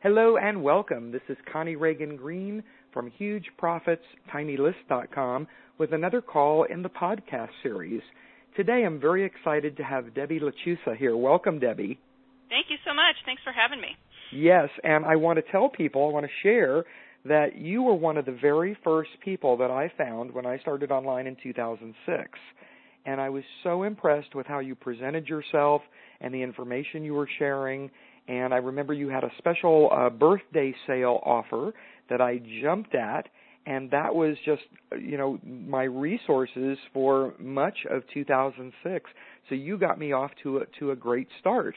Hello and welcome. This is Connie Ragen Green from HugeProfitsTinyList.com with another call in the podcast series. Today I'm very excited to have Debbie LaChusa here. Welcome, Debbie. Thank you so much. Thanks for having me. Yes, and I want to tell people, I want to share that you were one of the very first people that I found when I started online in 2006. And I was so impressed with how you presented yourself and the information you were sharing and I remember you had a special uh, birthday sale offer that I jumped at, and that was just you know my resources for much of 2006. So you got me off to a to a great start.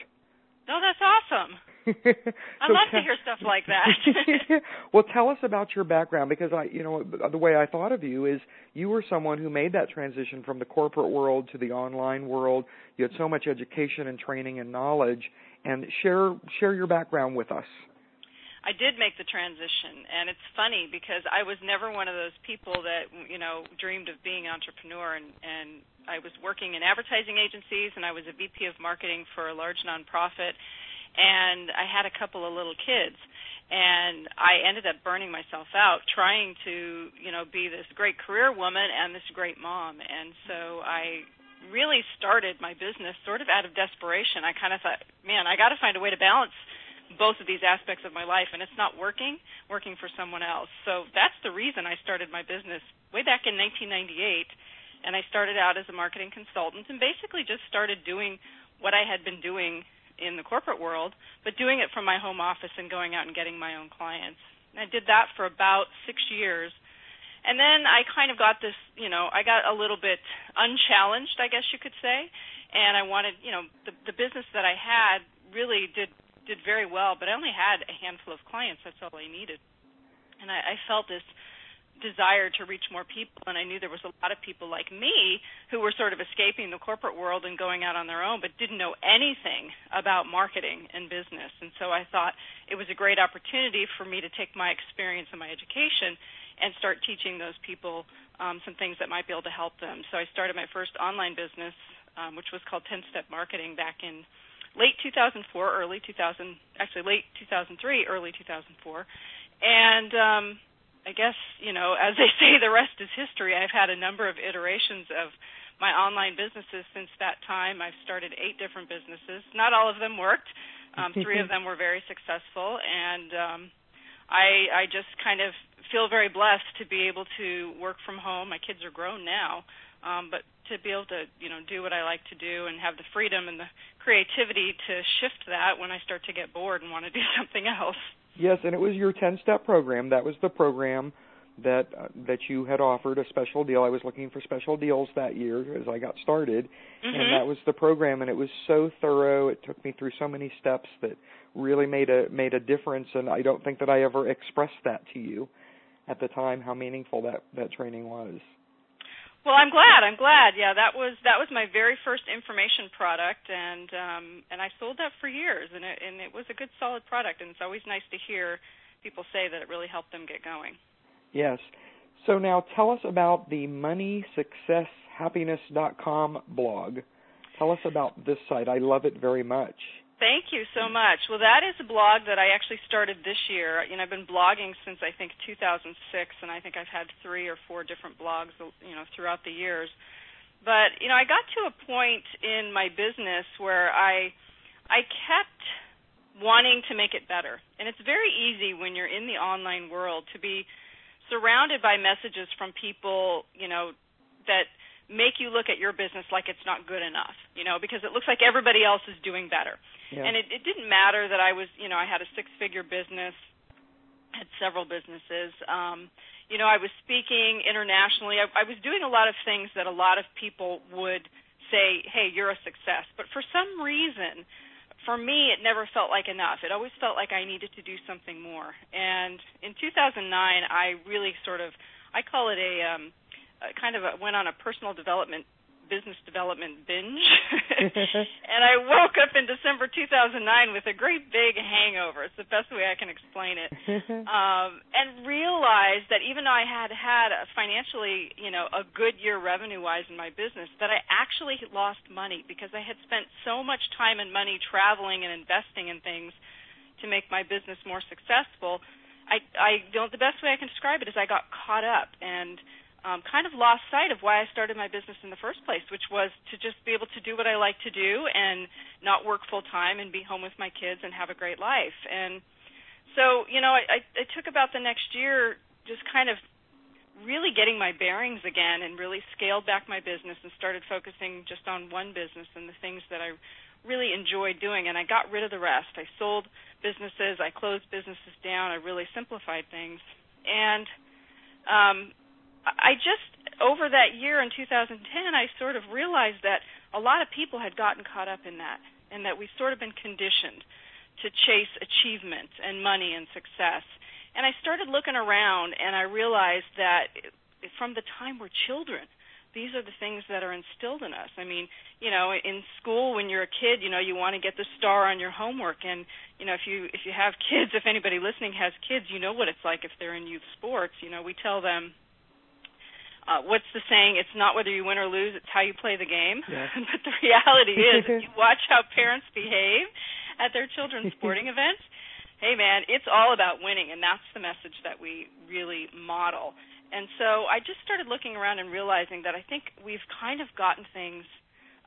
Oh, that's awesome. I love to hear stuff like that. well, tell us about your background because I, you know, the way I thought of you is you were someone who made that transition from the corporate world to the online world. You had so much education and training and knowledge, and share share your background with us. I did make the transition, and it's funny because I was never one of those people that you know dreamed of being entrepreneur, and and I was working in advertising agencies, and I was a VP of marketing for a large nonprofit, and I had a couple of little kids, and I ended up burning myself out trying to you know be this great career woman and this great mom, and so I really started my business sort of out of desperation. I kind of thought, man, I got to find a way to balance both of these aspects of my life and it's not working working for someone else so that's the reason i started my business way back in 1998 and i started out as a marketing consultant and basically just started doing what i had been doing in the corporate world but doing it from my home office and going out and getting my own clients and i did that for about six years and then I kind of got this, you know, I got a little bit unchallenged, I guess you could say, and I wanted, you know, the the business that I had really did did very well, but I only had a handful of clients. That's all I needed, and I, I felt this desire to reach more people and I knew there was a lot of people like me who were sort of escaping the corporate world and going out on their own but didn't know anything about marketing and business. And so I thought it was a great opportunity for me to take my experience and my education and start teaching those people um, some things that might be able to help them. So I started my first online business, um, which was called 10 Step Marketing, back in late 2004, early 2000, actually late 2003, early 2004, and um, I guess you know, as they say, the rest is history. I've had a number of iterations of my online businesses since that time. I've started eight different businesses. Not all of them worked. Um, three of them were very successful, and um, I, I just kind of feel very blessed to be able to work from home. My kids are grown now, um, but to be able to you know do what I like to do and have the freedom and the creativity to shift that when I start to get bored and want to do something else. Yes, and it was your 10-step program. That was the program that uh, that you had offered a special deal. I was looking for special deals that year as I got started, mm-hmm. and that was the program. And it was so thorough. It took me through so many steps that really made a made a difference. And I don't think that I ever expressed that to you at the time how meaningful that that training was. Well, I'm glad. I'm glad. Yeah, that was that was my very first information product, and um, and I sold that for years, and it and it was a good, solid product. And it's always nice to hear people say that it really helped them get going. Yes. So now tell us about the MoneySuccessHappiness.com blog. Tell us about this site. I love it very much. Thank you so much. Well, that is a blog that I actually started this year. You know, I've been blogging since I think 2006, and I think I've had three or four different blogs, you know, throughout the years. But you know, I got to a point in my business where I, I kept wanting to make it better, and it's very easy when you're in the online world to be surrounded by messages from people, you know, that make you look at your business like it's not good enough, you know, because it looks like everybody else is doing better. Yeah. And it, it didn't matter that I was, you know, I had a six-figure business, had several businesses. Um, you know, I was speaking internationally. I, I was doing a lot of things that a lot of people would say, "Hey, you're a success." But for some reason, for me, it never felt like enough. It always felt like I needed to do something more. And in 2009, I really sort of, I call it a, um, a kind of a, went on a personal development business development binge. and I woke up in December 2009 with a great big hangover. It's the best way I can explain it. um, and realized that even though I had had a financially, you know, a good year revenue wise in my business, that I actually lost money because I had spent so much time and money traveling and investing in things to make my business more successful, I I don't the best way I can describe it is I got caught up and um, kind of lost sight of why I started my business in the first place, which was to just be able to do what I like to do and not work full time and be home with my kids and have a great life. And so, you know, I, I, I took about the next year just kind of really getting my bearings again and really scaled back my business and started focusing just on one business and the things that I really enjoyed doing and I got rid of the rest. I sold businesses, I closed businesses down, I really simplified things. And um I just over that year in 2010 I sort of realized that a lot of people had gotten caught up in that and that we've sort of been conditioned to chase achievement and money and success. And I started looking around and I realized that from the time we're children, these are the things that are instilled in us. I mean, you know, in school when you're a kid, you know, you want to get the star on your homework and, you know, if you if you have kids, if anybody listening has kids, you know what it's like if they're in youth sports. You know, we tell them uh, what's the saying? It's not whether you win or lose; it's how you play the game. Yes. but the reality is, if you watch how parents behave at their children's sporting events, hey man, it's all about winning, and that's the message that we really model. And so I just started looking around and realizing that I think we've kind of gotten things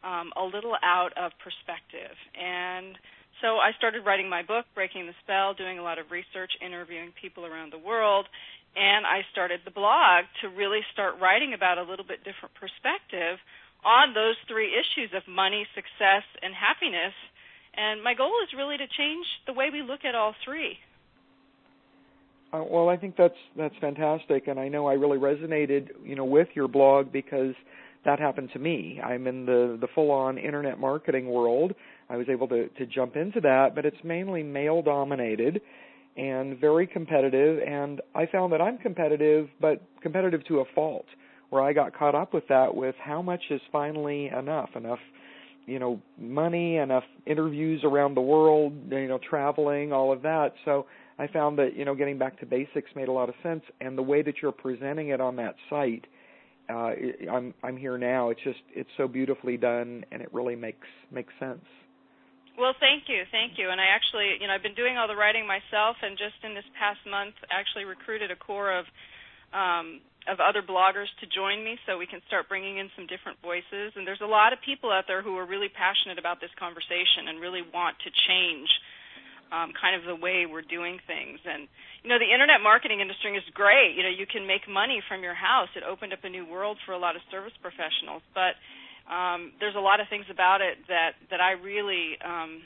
um, a little out of perspective. And so I started writing my book, Breaking the Spell, doing a lot of research, interviewing people around the world, and I started the blog to really start writing about a little bit different perspective on those three issues of money, success, and happiness. And my goal is really to change the way we look at all three. Uh, well, I think that's that's fantastic, and I know I really resonated, you know, with your blog because that happened to me. I'm in the the full-on internet marketing world. I was able to to jump into that, but it's mainly male dominated and very competitive and I found that I'm competitive but competitive to a fault where I got caught up with that with how much is finally enough? Enough you know money enough interviews around the world you know traveling all of that. So I found that you know getting back to basics made a lot of sense and the way that you're presenting it on that site uh I'm I'm here now. It's just it's so beautifully done and it really makes makes sense well, thank you, thank you. And I actually, you know, I've been doing all the writing myself, and just in this past month, actually recruited a core of um, of other bloggers to join me, so we can start bringing in some different voices. And there's a lot of people out there who are really passionate about this conversation and really want to change um, kind of the way we're doing things. And you know, the internet marketing industry is great. You know, you can make money from your house. It opened up a new world for a lot of service professionals, but um, there's a lot of things about it that that I really um,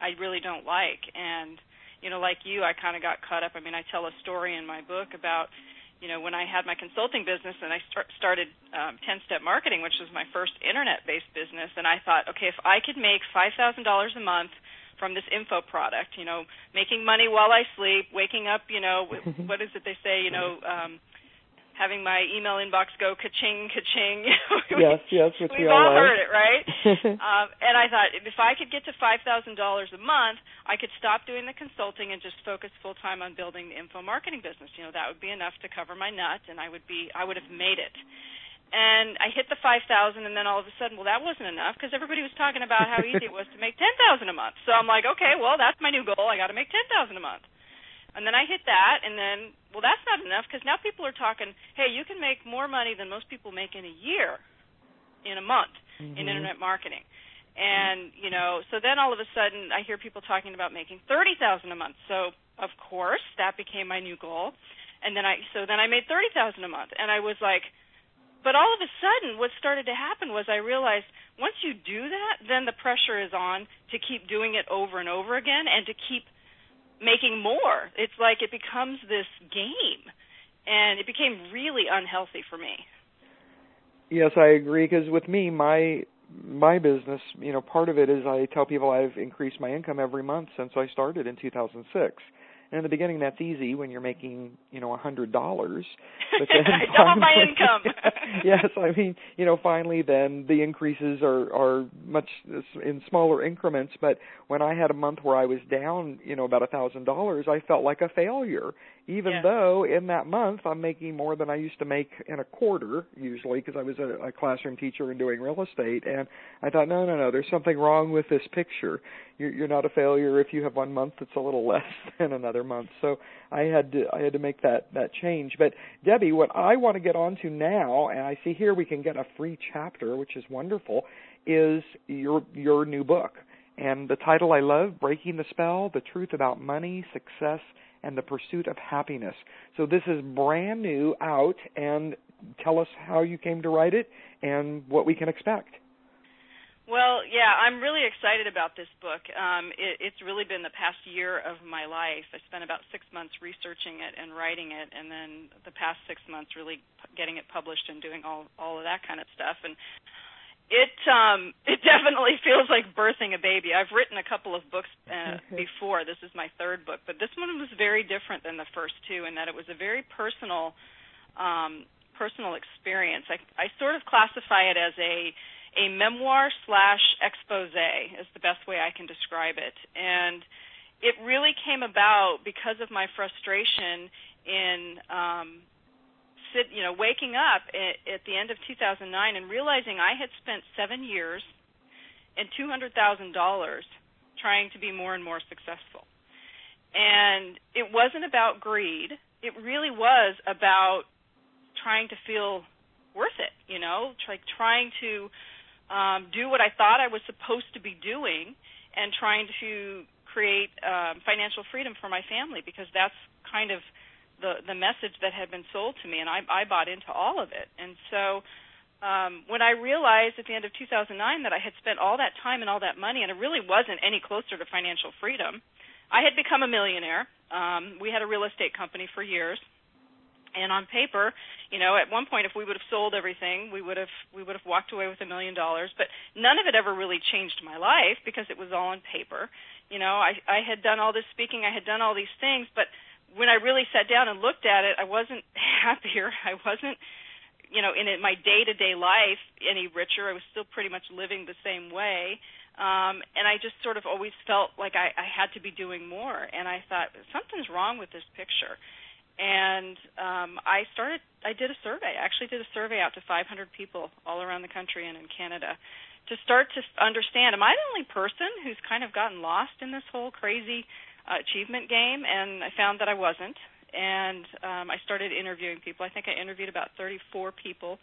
I really don't like. And you know, like you, I kind of got caught up. I mean, I tell a story in my book about you know when I had my consulting business and I start, started um, 10 Step Marketing, which was my first internet-based business, and I thought, okay, if I could make five thousand dollars a month from this info product, you know, making money while I sleep, waking up, you know, what is it they say, you know, um, having my email inbox go ka-ching, ka-ching. yes, yes, which We've we all, all heard it, right? um, and I thought if I could get to five thousand dollars a month, I could stop doing the consulting and just focus full time on building the info marketing business. You know, that would be enough to cover my nut, and I would be, I would have made it. And I hit the five thousand, and then all of a sudden, well, that wasn't enough because everybody was talking about how easy it was to make ten thousand a month. So I'm like, okay, well, that's my new goal. I got to make ten thousand a month. And then I hit that, and then, well, that's not enough because now people are talking, hey, you can make more money than most people make in a year, in a month, mm-hmm. in internet marketing. And you know, so then all of a sudden, I hear people talking about making thirty thousand a month. So of course, that became my new goal. And then I, so then I made thirty thousand a month, and I was like, but all of a sudden, what started to happen was I realized once you do that, then the pressure is on to keep doing it over and over again, and to keep making more. It's like it becomes this game, and it became really unhealthy for me. Yes, I agree. Because with me, my my business, you know, part of it is I tell people I've increased my income every month since I started in 2006. And in the beginning, that's easy when you're making, you know, a hundred dollars. But then my income. yes, I mean, you know, finally, then the increases are are much in smaller increments. But when I had a month where I was down, you know, about a thousand dollars, I felt like a failure even yeah. though in that month I'm making more than I used to make in a quarter usually because I was a, a classroom teacher and doing real estate and I thought no no no there's something wrong with this picture you're, you're not a failure if you have one month that's a little less than another month. So I had to I had to make that that change. But Debbie, what I want to get onto now, and I see here we can get a free chapter, which is wonderful, is your your new book. And the title I love, Breaking the Spell: The Truth About Money, Success, and the Pursuit of Happiness. So this is brand new out and tell us how you came to write it and what we can expect. Well, yeah, I'm really excited about this book. Um, it, it's really been the past year of my life. I spent about six months researching it and writing it, and then the past six months really getting it published and doing all all of that kind of stuff. And it um, it definitely feels like birthing a baby. I've written a couple of books uh, before. This is my third book, but this one was very different than the first two in that it was a very personal um, personal experience. I, I sort of classify it as a a memoir slash expose is the best way I can describe it. And it really came about because of my frustration in um, sit, you know, waking up at, at the end of 2009 and realizing I had spent seven years and two hundred thousand dollars trying to be more and more successful. And it wasn't about greed. It really was about trying to feel worth it, you know, like trying to um, do what I thought I was supposed to be doing and trying to create um, financial freedom for my family because that's kind of the the message that had been sold to me and I I bought into all of it and so um when I realized at the end of 2009 that I had spent all that time and all that money and it really wasn't any closer to financial freedom I had become a millionaire um we had a real estate company for years and on paper, you know, at one point, if we would have sold everything, we would have we would have walked away with a million dollars. But none of it ever really changed my life because it was all on paper. You know, I I had done all this speaking, I had done all these things, but when I really sat down and looked at it, I wasn't happier. I wasn't, you know, in my day to day life any richer. I was still pretty much living the same way. Um, and I just sort of always felt like I, I had to be doing more. And I thought something's wrong with this picture and um, I started. I did a survey. I actually did a survey out to 500 people all around the country and in Canada to start to understand: Am I the only person who's kind of gotten lost in this whole crazy uh, achievement game? And I found that I wasn't. And um, I started interviewing people. I think I interviewed about 34 people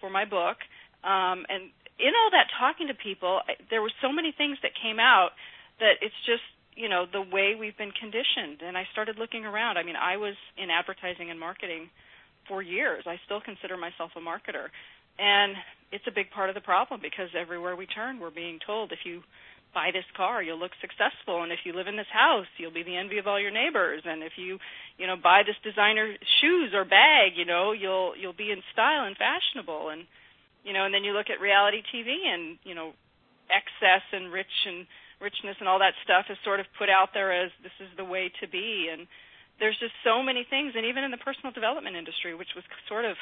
for my book. Um, and in all that talking to people, I, there were so many things that came out that it's just you know the way we've been conditioned and i started looking around i mean i was in advertising and marketing for years i still consider myself a marketer and it's a big part of the problem because everywhere we turn we're being told if you buy this car you'll look successful. And if you live in this house you'll be the envy of all your neighbors. And if you you know buy this designer shoes or bag you know you'll you'll be in style and fashionable. And you know and then you look at reality tv and you know excess and rich and richness and all that stuff is sort of put out there as this is the way to be. And there's just so many things. And even in the personal development industry which was sort of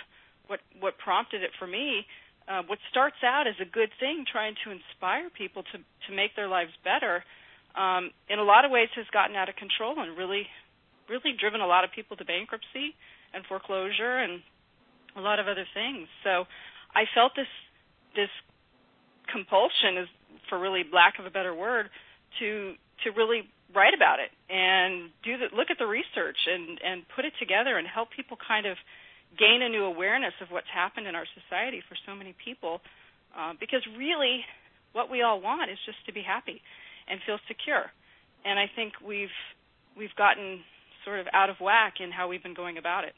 what what prompted it for me uh, what starts out as a good thing trying to inspire people to to make their lives better um, in a lot of ways has gotten out of control and really really driven a lot of people to bankruptcy and foreclosure and a lot of other things. So I felt this this compulsion is for really lack of a better word, to to really write about it and do the look at the research and and put it together and help people kind of gain a new awareness of what's happened in our society for so many people. Uh, because really, what we all want is just to be happy and feel secure. And I think we've we've gotten sort of out of whack in how we've been going about it.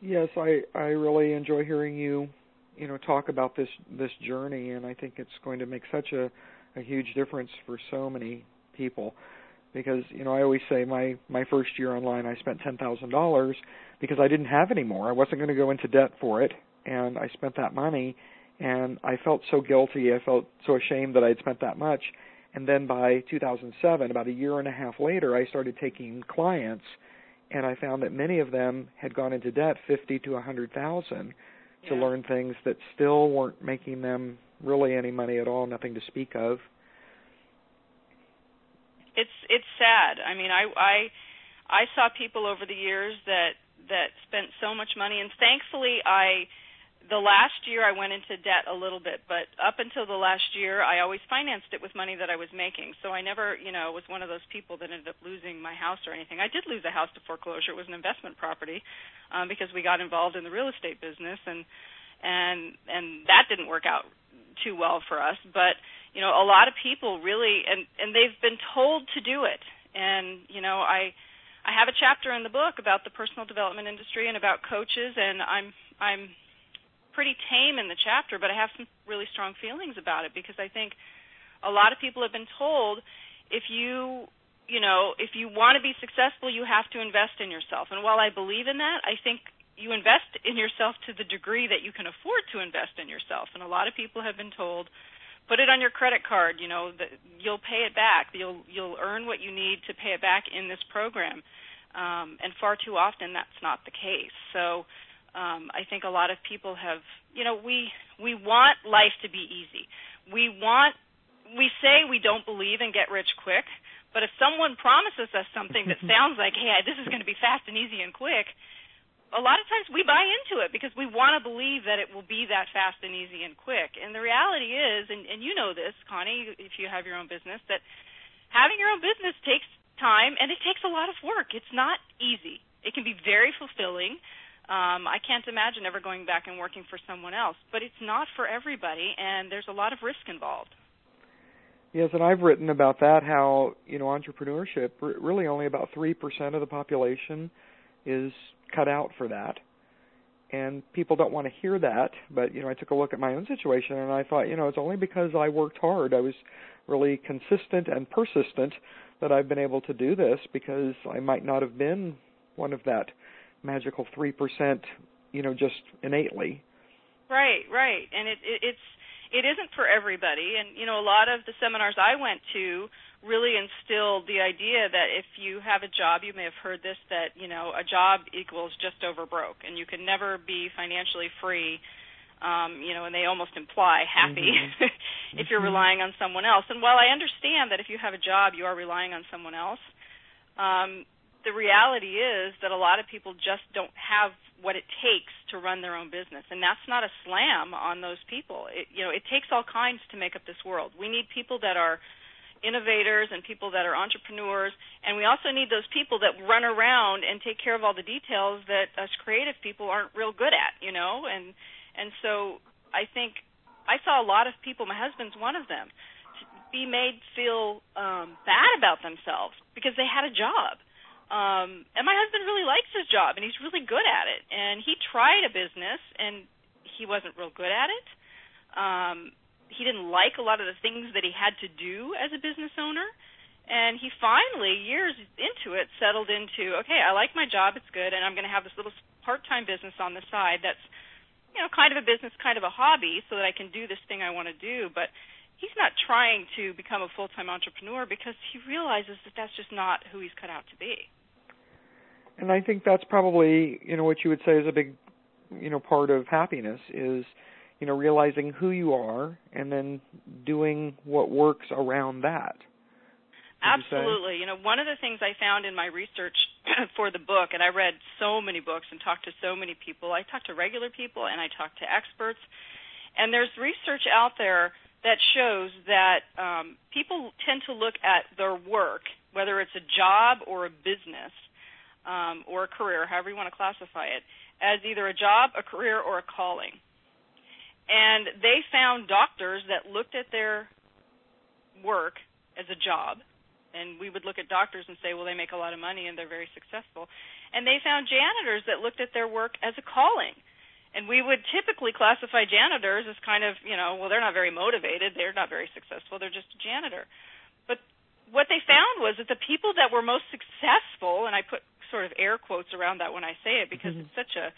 Yes, I I really enjoy hearing you you know talk about this this journey and I think it's going to make such a a huge difference for so many people because you know I always say my my first year online I spent ten thousand dollars because I didn't have any more. I wasn't going to go into debt for it and I spent that money and I felt so guilty. I felt so ashamed that I had spent that much. And then by 2007 about a year and a half later I started taking clients and I found that many of them had gone into debt fifty to a hundred thousand to learn things that still weren't making them really any money at all, nothing to speak of. It's it's sad. I mean, I I I saw people over the years that that spent so much money, and thankfully, I the last year I went into debt a little bit, but up until the last year I always financed it with money that I was making. So I never, you know, was one of those people that ended up losing my house or anything. I did lose a house to foreclosure. It was an investment property um because we got involved in the real estate business and and and that didn't work out too well for us, but you know, a lot of people really and and they've been told to do it. And you know, I I have a chapter in the book about the personal development industry and about coaches and I'm I'm pretty tame in the chapter, but I have some really strong feelings about it because I think a lot of people have been told if you you know if you want to be successful you have to invest in yourself and while i believe in that i think you invest in yourself to the degree that you can afford to invest in yourself and a lot of people have been told put it on your credit card you know that you'll pay it back. You'll you'll earn what you need to pay it back in this program. Um and far too often that's not the case. So um, I think a lot of people have, you know, we we want life to be easy. We want we say we don't believe in get rich quick, but if someone promises us something that sounds like, hey, this is going to be fast and easy and quick, a lot of times we buy into it because we want to believe that it will be that fast and easy and quick. And the reality is, and, and you know this, Connie, if you have your own business, that having your own business takes time and it takes a lot of work. It's not easy. It can be very fulfilling um, I can't imagine ever going back and working for someone else. But it's not for everybody, and there's a lot of risk involved. Yes, and I've written about that. How you know entrepreneurship really only about three percent of the population is cut out for that, and people don't want to hear that. But you know, I took a look at my own situation, and I thought, you know, it's only because I worked hard. I was really consistent and persistent that I've been able to do this because I might not have been one of that magical three percent, you know, just innately. Right, right, and it, it it's it isn't for everybody, and you know, a lot of the seminars I went to really instilled the idea that if you have a job, you may have heard this that you know a job equals just over broke, and you can never be financially free. Um, you know, and they almost imply happy mm-hmm. if you're mm-hmm. relying on someone else. And while I understand that if you have a job, you are relying on someone else, um, the reality is that a lot of people just don't have what it takes to run their own business. And that's not a slam on those people. It you know it takes all kinds to make up this world. We need people that are innovators and people that are entrepreneurs. And we also need those people that run around and take care of all the details that us creative people aren't real good at you know? And and so i think i saw a lot of people my husband's one of them be made feel um bad about themselves because they had a job um, and my husband really likes his job, and he's really good at it. And he tried a business, and he wasn't real good at it. Um, he didn't like a lot of the things that he had to do as a business owner. And he finally, years into it, settled into okay, I like my job, it's good, and I'm going to have this little part-time business on the side that's, you know, kind of a business, kind of a hobby, so that I can do this thing I want to do. But he's not trying to become a full-time entrepreneur because he realizes that that's just not who he's cut out to be and I think that's probably you know what you would say is a big you know part of happiness is you know realizing who you are and then doing what works around that. Absolutely. You, you know, one of the things I found in my research for the book, and I read so many books and talked to so many people. I talked to regular people and I talked to experts. And there's research out there that shows that um, people tend to look at their work, whether it's a job or a business, um, or a career, however you want to classify it, as either a job, a career, or a calling. And they found doctors that looked at their work as a job, and we would look at doctors and say, well, they make a lot of money and they're very successful. And they found janitors that looked at their work as a calling. And we would typically classify janitors as kind of, you know, well, they're not very motivated, they're not very successful, they're just a janitor. But what they found was that the people that were most successful, and I put sort of air quotes around that when I say it because mm-hmm. it's such a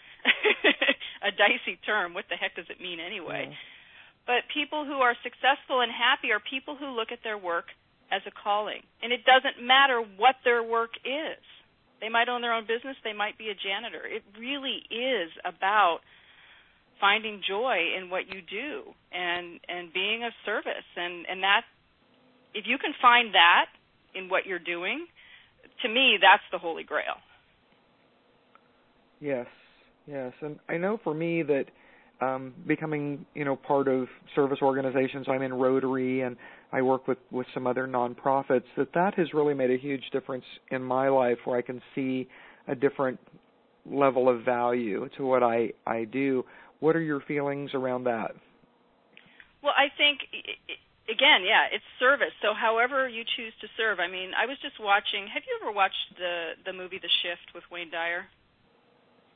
a dicey term. What the heck does it mean anyway? Yeah. But people who are successful and happy are people who look at their work as a calling. And it doesn't matter what their work is. They might own their own business, they might be a janitor. It really is about finding joy in what you do and and being of service and and that if you can find that in what you're doing to me, that's the holy grail. Yes, yes, and I know for me that um, becoming, you know, part of service organizations. I'm in Rotary and I work with with some other nonprofits. That that has really made a huge difference in my life, where I can see a different level of value to what I I do. What are your feelings around that? Well, I think again, yeah, it's service. So however you choose to serve. I mean, I was just watching. Have you ever watched the the movie The Shift with Wayne Dyer?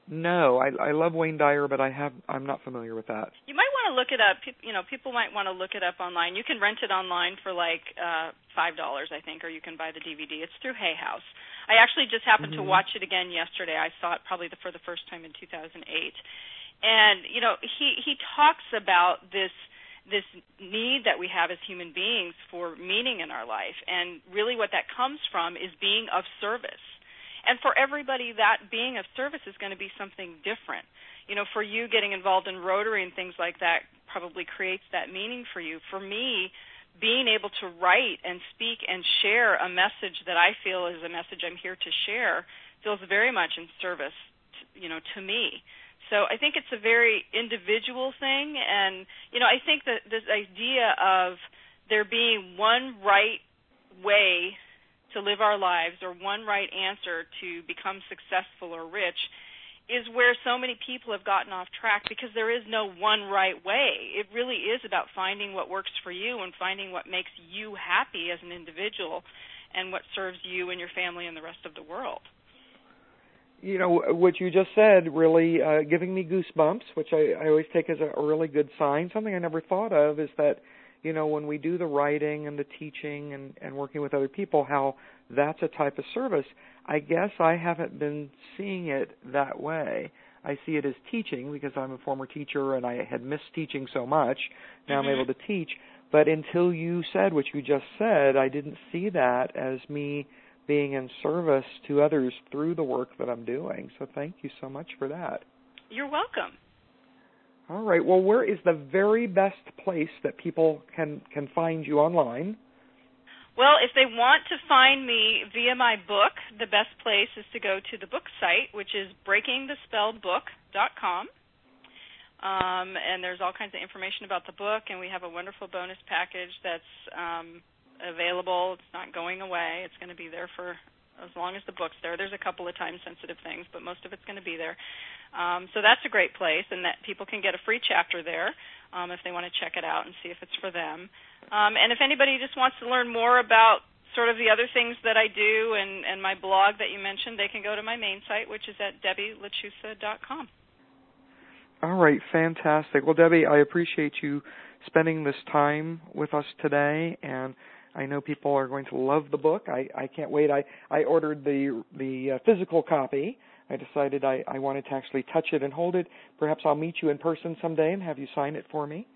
No, I I love Wayne Dyer, but I have I'm not familiar with that. You might want to look it up. You know, people might want to look it up online. You can rent it online for like uh five dollars, I think, or you can buy the DVD. It's through Hay House. I actually just happened mm-hmm. to watch it again yesterday. I saw it probably the, for the first time in 2008, and you know, he he talks about this this need that we have as human beings for meaning in our life, and really what that comes from is being of service and for everybody, that being of service is going to be something different. You know, for you getting involved in Rotary and things like that probably creates that meaning for you. For me, being able to write and speak and share a message that I feel is a message I'm here to share feels very much in service, to, you know, to me. So I think it's a very individual thing, and you know, I think that this idea of there being one right way to live our lives or one right answer to become successful or rich is where so many people have gotten off track because there is no one right way. It really is about finding what works for you and finding what makes you happy as an individual and what serves you and your family and the rest of the world. You know what you just said really uh, giving me goosebumps, which I, I always take as a, a really good sign. Something I never thought of is that you know, when we do the writing and the teaching and, and working with other people, how that's a type of service. I guess I haven't been seeing it that way. I see it as teaching because I'm a former teacher and I had missed teaching so much. Now mm-hmm. I'm able to teach. But until you said what you just said, I didn't see that as me being in service to others through the work that I'm doing. So thank you so much for that. You're welcome. All right. Well, where is the very best place that people can can find you online? Well, if they want to find me via my book, the best place is to go to the book site, which is breakingthespellbook.com. Um, and there's all kinds of information about the book, and we have a wonderful bonus package that's um, available. It's not going away. It's going to be there for as long as the book's there. There's a couple of time sensitive things, but most of it's going to be there. Um, so that's a great place, and that people can get a free chapter there um, if they want to check it out and see if it's for them. Um, and if anybody just wants to learn more about sort of the other things that I do and, and my blog that you mentioned, they can go to my main site, which is at debbielachusa.com. All right, fantastic. Well, Debbie, I appreciate you spending this time with us today, and I know people are going to love the book. I, I can't wait. I, I ordered the the uh, physical copy. I decided I, I wanted to actually touch it and hold it. Perhaps I'll meet you in person someday and have you sign it for me.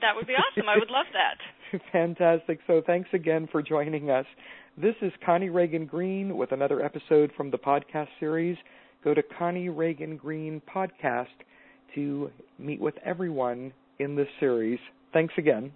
That would be awesome. I would love that. Fantastic. So thanks again for joining us. This is Connie Ragen Green with another episode from the podcast series. Go to Connie Ragen Green Podcast to meet with everyone in this series. Thanks again.